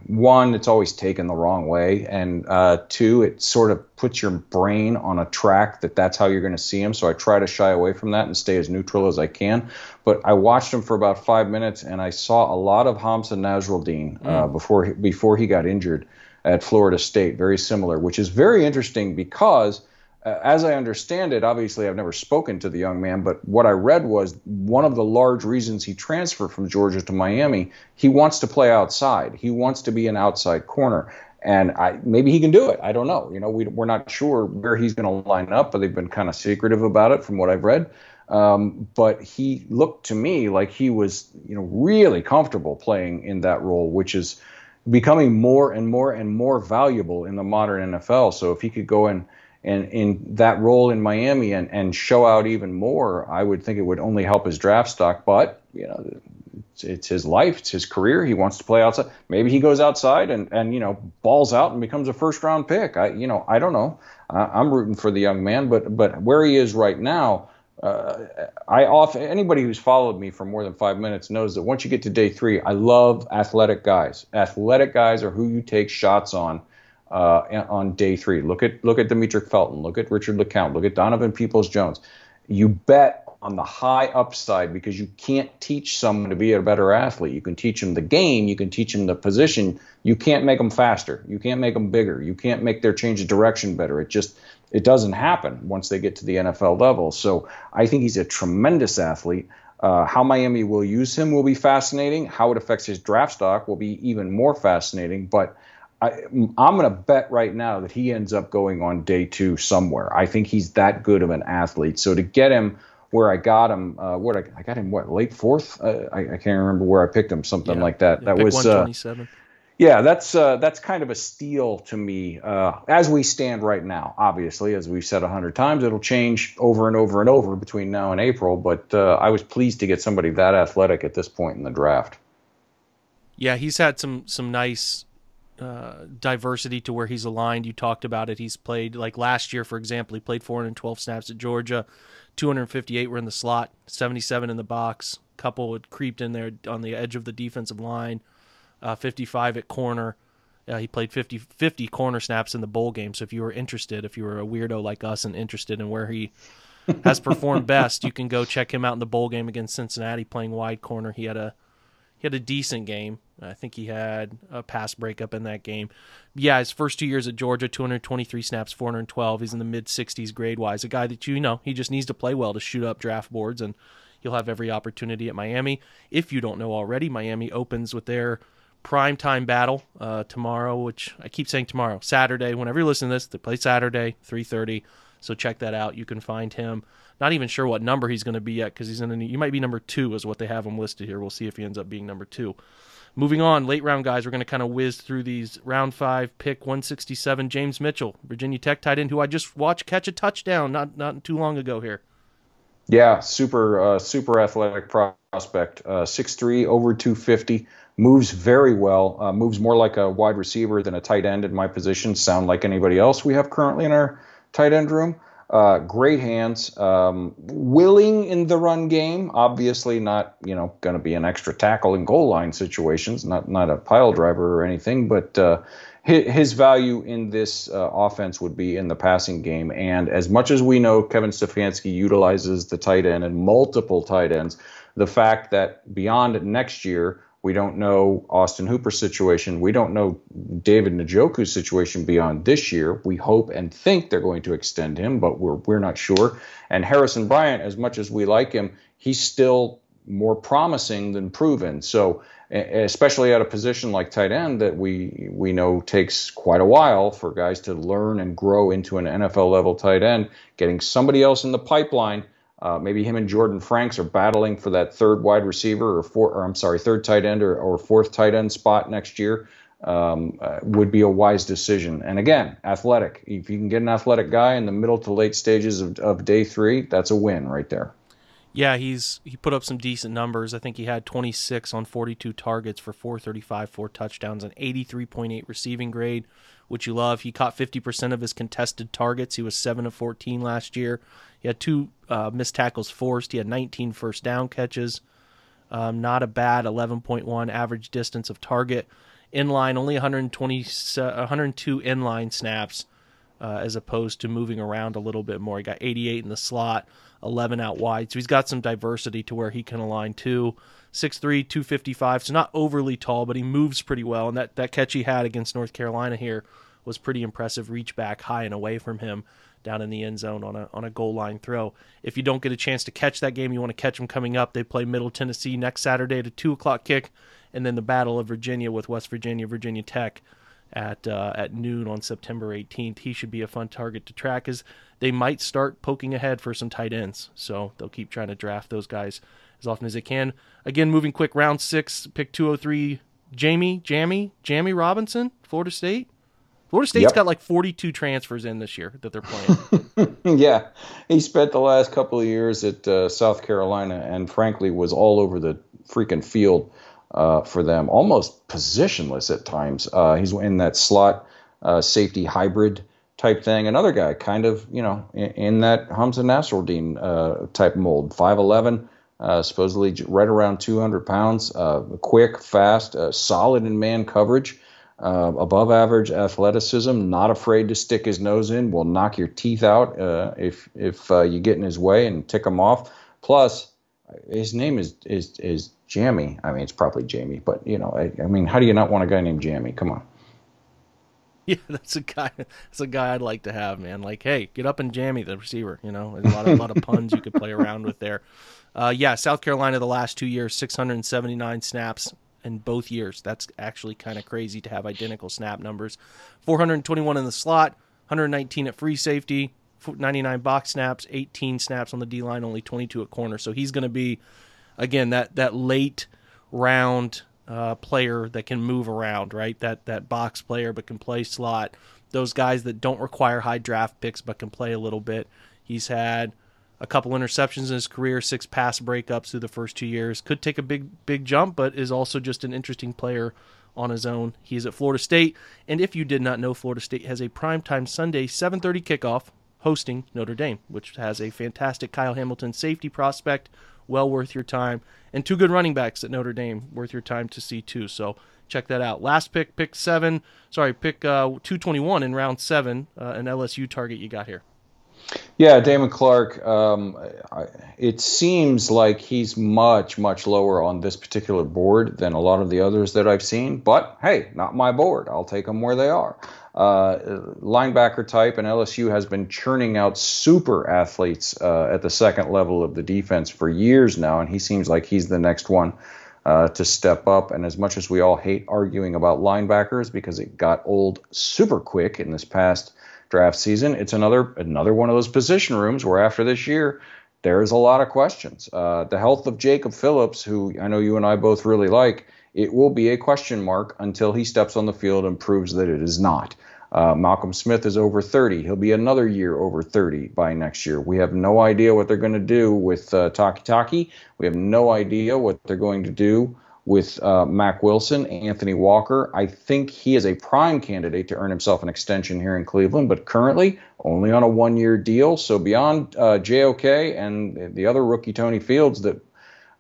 Speaker 2: one, it's always taken the wrong way, and uh, two, it sort of puts your brain on a track that that's how you're going to see him. So I try to shy away from that and stay as neutral as I can. But I watched him for about five minutes, and I saw a lot of Hamsah Nasirildeen uh, mm. before he, before he got injured at Florida State. Very similar, which is very interesting because uh, as I understand it, obviously I've never spoken to the young man, but what I read was one of the large reasons he transferred from Georgia to Miami. He wants to play outside. He wants to be an outside corner, and I, maybe he can do it. I don't know. You know, we, we're not sure where he's going to line up, but they've been kind of secretive about it from what I've read. Um, but he looked to me like he was, you know, really comfortable playing in that role, which is becoming more and more and more valuable in the modern NFL. So if he could go in and in that role in Miami and, and show out even more, I would think it would only help his draft stock. But you know, it's, it's, his life, it's his career. He wants to play outside. Maybe he goes outside and and you know balls out and becomes a first round pick. I you know I don't know. Uh, I'm rooting for the young man, but but where he is right now. Uh, I often anybody who's followed me for more than five minutes knows that once you get to day three, I love athletic guys. Athletic guys are who you take shots on uh, on day three. Look at look at Demetric Felton. Look at Richard LeCounte. Look at Donovan Peoples Jones. You bet on the high upside because you can't teach someone to be a better athlete. You can teach them the game. You can teach them the position. You can't make them faster. You can't make them bigger. You can't make their change of direction better. It just it doesn't happen once they get to the NFL level. So I think he's a tremendous athlete. Uh, how Miami will use him will be fascinating. How it affects his draft stock will be even more fascinating. But I, am going to bet right now that he ends up going on day two somewhere. I think he's that good of an athlete. So to get him where I got him, uh, what I, I, got him, what late fourth? Uh, I, I, can't remember where I picked him. Something
Speaker 1: yeah,
Speaker 2: like that.
Speaker 1: Yeah,
Speaker 2: that was uh, yeah, that's uh, that's kind of a steal to me uh, as we stand right now. Obviously, as we've said a hundred times, it'll change over and over and over between now and April. But uh, I was pleased to get somebody that athletic at this point in the draft.
Speaker 1: Yeah, he's had some some nice uh, diversity to where he's aligned. You talked about it. He's played like last year, for example, he played 412 snaps at Georgia, 258 were in the slot, 77 in the box. Couple had creeped in there on the edge of the defensive line, uh, 55 at corner. Uh, he played 50, 50 corner snaps in the bowl game. So if you were interested, if you were a weirdo like us and interested in where he has performed best, you can go check him out in the bowl game against Cincinnati playing wide corner. He had a he had a decent game. I think he had a pass breakup in that game. Yeah, his first two years at Georgia, 223 snaps, 412. He's in the mid 60s grade wise. A guy that you know he just needs to play well to shoot up draft boards, and he'll have every opportunity at Miami. If you don't know already, Miami opens with their prime time battle uh, tomorrow, which I keep saying tomorrow, Saturday. Whenever you listen to this, they play Saturday, 3:30. So check that out. You can find him. Not even sure what number he's going to be yet because he's in. A, you might be number two, is what they have him listed here. We'll see if he ends up being number two. Moving on, late round guys, we're going to kind of whiz through these. Round five, pick 167, James Mitchell, Virginia Tech tight end, who I just watched catch a touchdown not not too long ago here.
Speaker 2: Yeah, super uh, super athletic prospect, uh, 6'3", over 250, moves very well, uh, moves more like a wide receiver than a tight end in my position. Sound like anybody else we have currently in our tight end room. Uh, great hands, um, willing in the run game. Obviously, not you know going to be an extra tackle in goal line situations. Not not a pile driver or anything, but uh, his, value in this uh, offense would be in the passing game. And as much as we know, Kevin Stefanski utilizes the tight end and multiple tight ends. The fact that beyond next year we don't know Austin Hooper's situation. We don't know David Njoku's situation beyond this year. We hope and think they're going to extend him, but we're we're not sure. And Harrison Bryant, as much as we like him, he's still more promising than proven. So especially at a position like tight end that we we know takes quite a while for guys to learn and grow into an NFL level tight end, getting somebody else in the pipeline uh, maybe him and Jordan Franks are battling for that third wide receiver or four, or I'm sorry, third tight end or, or fourth tight end spot next year. Um, uh, would be a wise decision. And again, athletic. If you can get an athletic guy in the middle to late stages of, of day three, that's a win right there.
Speaker 1: Yeah, he's he put up some decent numbers. I think he had 26 on 42 targets for 435, four touchdowns, and 83.8 receiving grade, which you love. He caught 50% of his contested targets. He was 7 of 14 last year. He had two uh, missed tackles forced. He had 19 first down catches. Um, not a bad 11.1 average distance of target. Inline, only 120, 102 inline snaps uh, as opposed to moving around a little bit more. He got 88 in the slot, 11 out wide. So he's got some diversity to where he can align too. 6'3, 255. So not overly tall, but he moves pretty well. And that, that catch he had against North Carolina here was pretty impressive. Reach back high and away from him down in the end zone on a on a goal line throw. If you don't get a chance to catch that game, you want to catch them coming up. They play Middle Tennessee next Saturday at a two o'clock kick, and then the Battle of Virginia with West Virginia, Virginia Tech at uh, at noon on September 18th. He should be a fun target to track as they might start poking ahead for some tight ends. So they'll keep trying to draft those guys as often as they can. Again, moving quick, round six, pick 203, Jamie, Jamie, Jamie Robinson, Florida State. Florida State's
Speaker 2: Yep.
Speaker 1: got like 42 transfers in this year that they're playing.
Speaker 2: yeah, he spent the last couple of years at uh, South Carolina, and frankly was all over the freaking field uh, for them, almost positionless at times. Uh, he's in that slot uh, safety hybrid type thing. Another guy, kind of you know, in, in that Hamsah Nasirildeen uh, type mold, five eleven. Uh, supposedly right around 200 pounds, uh, quick, fast, uh, solid in man coverage uh, above average athleticism, not afraid to stick his nose in, will knock your teeth out if if you get in his way and tick him off. Plus, his name is is is Jamie. I mean, it's probably Jamie, but you know, I, I mean, how do you not want a guy named Jamie? Come on.
Speaker 1: yeah, that's a guy. That's a guy I'd like to have, man. Like, hey, get up and jammy the receiver. You know, There's a lot of a lot of puns you could play around with there. Uh, yeah, South Carolina the last two years, 679 snaps in both years. That's actually kind of crazy to have identical snap numbers. 421 in the slot, 119 at free safety, 99 box snaps, 18 snaps on the D line, only 22 at corner. So he's going to be, again, that that late round uh, player that can move around, right? That that box player but can play slot. Those guys that don't require high draft picks but can play a little bit. He's had a couple interceptions in his career, six pass breakups through the first two years. Could take a big big jump, but is also just an interesting player on his own. He's at Florida State, and if you did not know, Florida State has a primetime Sunday 7:30 kickoff hosting Notre Dame, which has a fantastic Kyle Hamilton safety prospect, well worth your time, and two good running backs at Notre Dame, worth your time to see too. So check that out. Last pick, pick seven, sorry, pick uh, 221 in round seven, uh, an LSU target you got here.
Speaker 2: Yeah, Damone Clark. Um, I, it seems like he's much, much lower on this particular board than a lot of the others that I've seen. But hey, not my board. I'll take them where they are. Uh, linebacker type, and LSU has been churning out super athletes uh, at the second level of the defense for years now, and he seems like he's the next one uh, to step up. And as much as we all hate arguing about linebackers because it got old super quick in this past draft season, it's another another one of those position rooms where after this year there's a lot of questions. Uh, the health of Jacob Phillips, who I know you and I both really like, it will be a question mark until he steps on the field and proves that it is not. Uh, Malcolm Smith is over 30. He'll be another year over 30 by next year. We have no idea what they're going to do with uh, Takitaki. We have no idea what they're going to do with uh, Mack Wilson, Anthony Walker. I think he is a prime candidate to earn himself an extension here in Cleveland, but currently only on a one year deal. So beyond uh, JOK and the other rookie Tony Fields that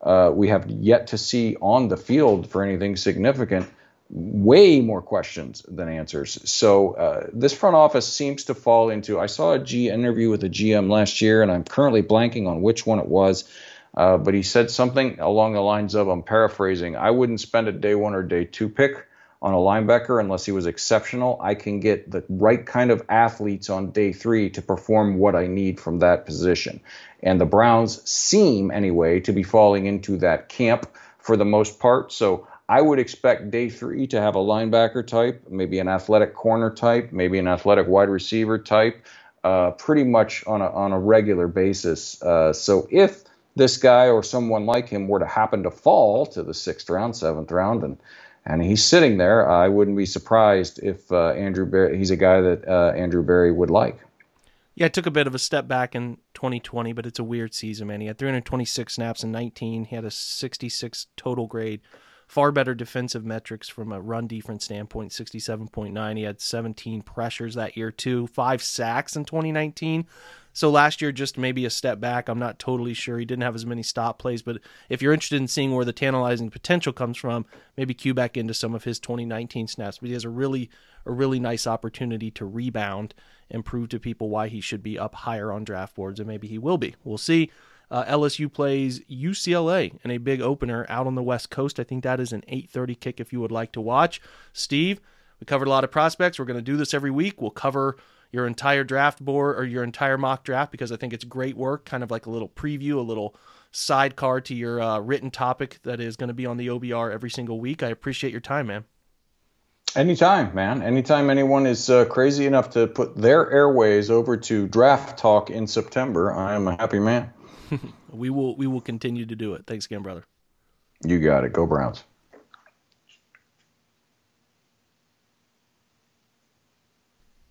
Speaker 2: uh, we have yet to see on the field for anything significant, way more questions than answers. So uh, this front office seems to fall into. I saw a G interview with a GM last year, and I'm currently blanking on which one it was. Uh, but he said something along the lines of, I'm paraphrasing, I wouldn't spend a day one or day two pick on a linebacker unless he was exceptional. I can get the right kind of athletes on day three to perform what I need from that position. And the Browns seem, anyway, to be falling into that camp for the most part. So I would expect day three to have a linebacker type, maybe an athletic corner type, maybe an athletic wide receiver type, uh, pretty much on a, on a regular basis. Uh, so if this guy or someone like him were to happen to fall to the sixth round, seventh round, and and he's sitting there, I wouldn't be surprised if uh, Andrew Berry, he's a guy that uh, Andrew Berry would like.
Speaker 1: Yeah, it took a bit of a step back in 2020, but it's a weird season, man. He had 326 snaps in 19. He had a 66 total grade. Far better defensive metrics from a run defense standpoint, 67.9. He had 17 pressures that year, too. Five sacks in 2019. So last year, just maybe a step back. I'm not totally sure. He didn't have as many stop plays, but if you're interested in seeing where the tantalizing potential comes from, maybe cue back into some of his 2019 snaps. But he has a really, a really nice opportunity to rebound and prove to people why he should be up higher on draft boards, and maybe he will be. We'll see. Uh, LSU plays UCLA in a big opener out on the West Coast. I think that is an 8:30 kick if you would like to watch. Steve, We covered a lot of prospects. We're going to do this every week. We'll cover your entire draft board or your entire mock draft because I think it's great work, kind of like a little preview, a little sidecar to your uh, written topic that is going to be on the OBR every single week. I appreciate your time, man.
Speaker 2: Anytime, man. Anytime anyone is uh, crazy enough to put their airways over to draft talk in September, I am a happy man.
Speaker 1: we will we will continue to do it. Thanks again, brother.
Speaker 2: You got it. Go Browns.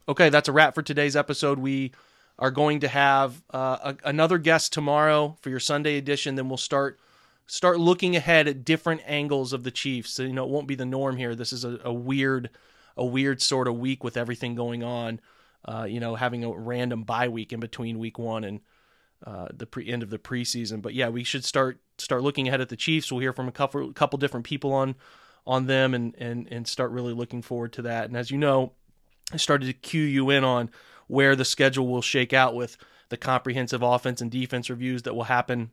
Speaker 1: Okay, that's a wrap for today's episode. We are going to have uh, a, another guest tomorrow for your Sunday edition. Then we'll start start looking ahead at different angles of the Chiefs. So, you know, it won't be the norm here. This is a, a weird a weird sort of week with everything going on. Uh, you know, having a random bye week in between week one and uh, the pre- end of the preseason. But yeah, we should start start looking ahead at the Chiefs. We'll hear from a couple couple different people on on them and and and start really looking forward to that. And as you know, I started to cue you in on where the schedule will shake out with the comprehensive offense and defense reviews that will happen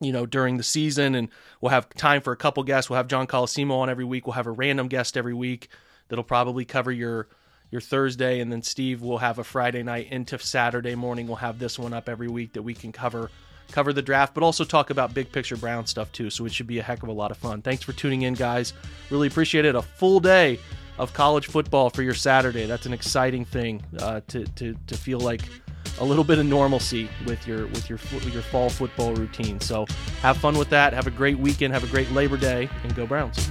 Speaker 1: you know during the season. And we'll have time for a couple guests. We'll have john colosimo on every week. We'll have a random guest every week that'll probably cover your your thursday. And then steve will have a friday night into saturday morning. We'll have this one up every week that we can cover cover the draft but also talk about big picture brown stuff too so it should be a heck of a lot of fun thanks for tuning in guys really appreciate it a full day of college football for your Saturday. That's an exciting thing uh, to, to, to feel like a little bit of normalcy with your with your with your fall football routine. So have fun with that. Have a great weekend. Have a great Labor Day, and go Browns.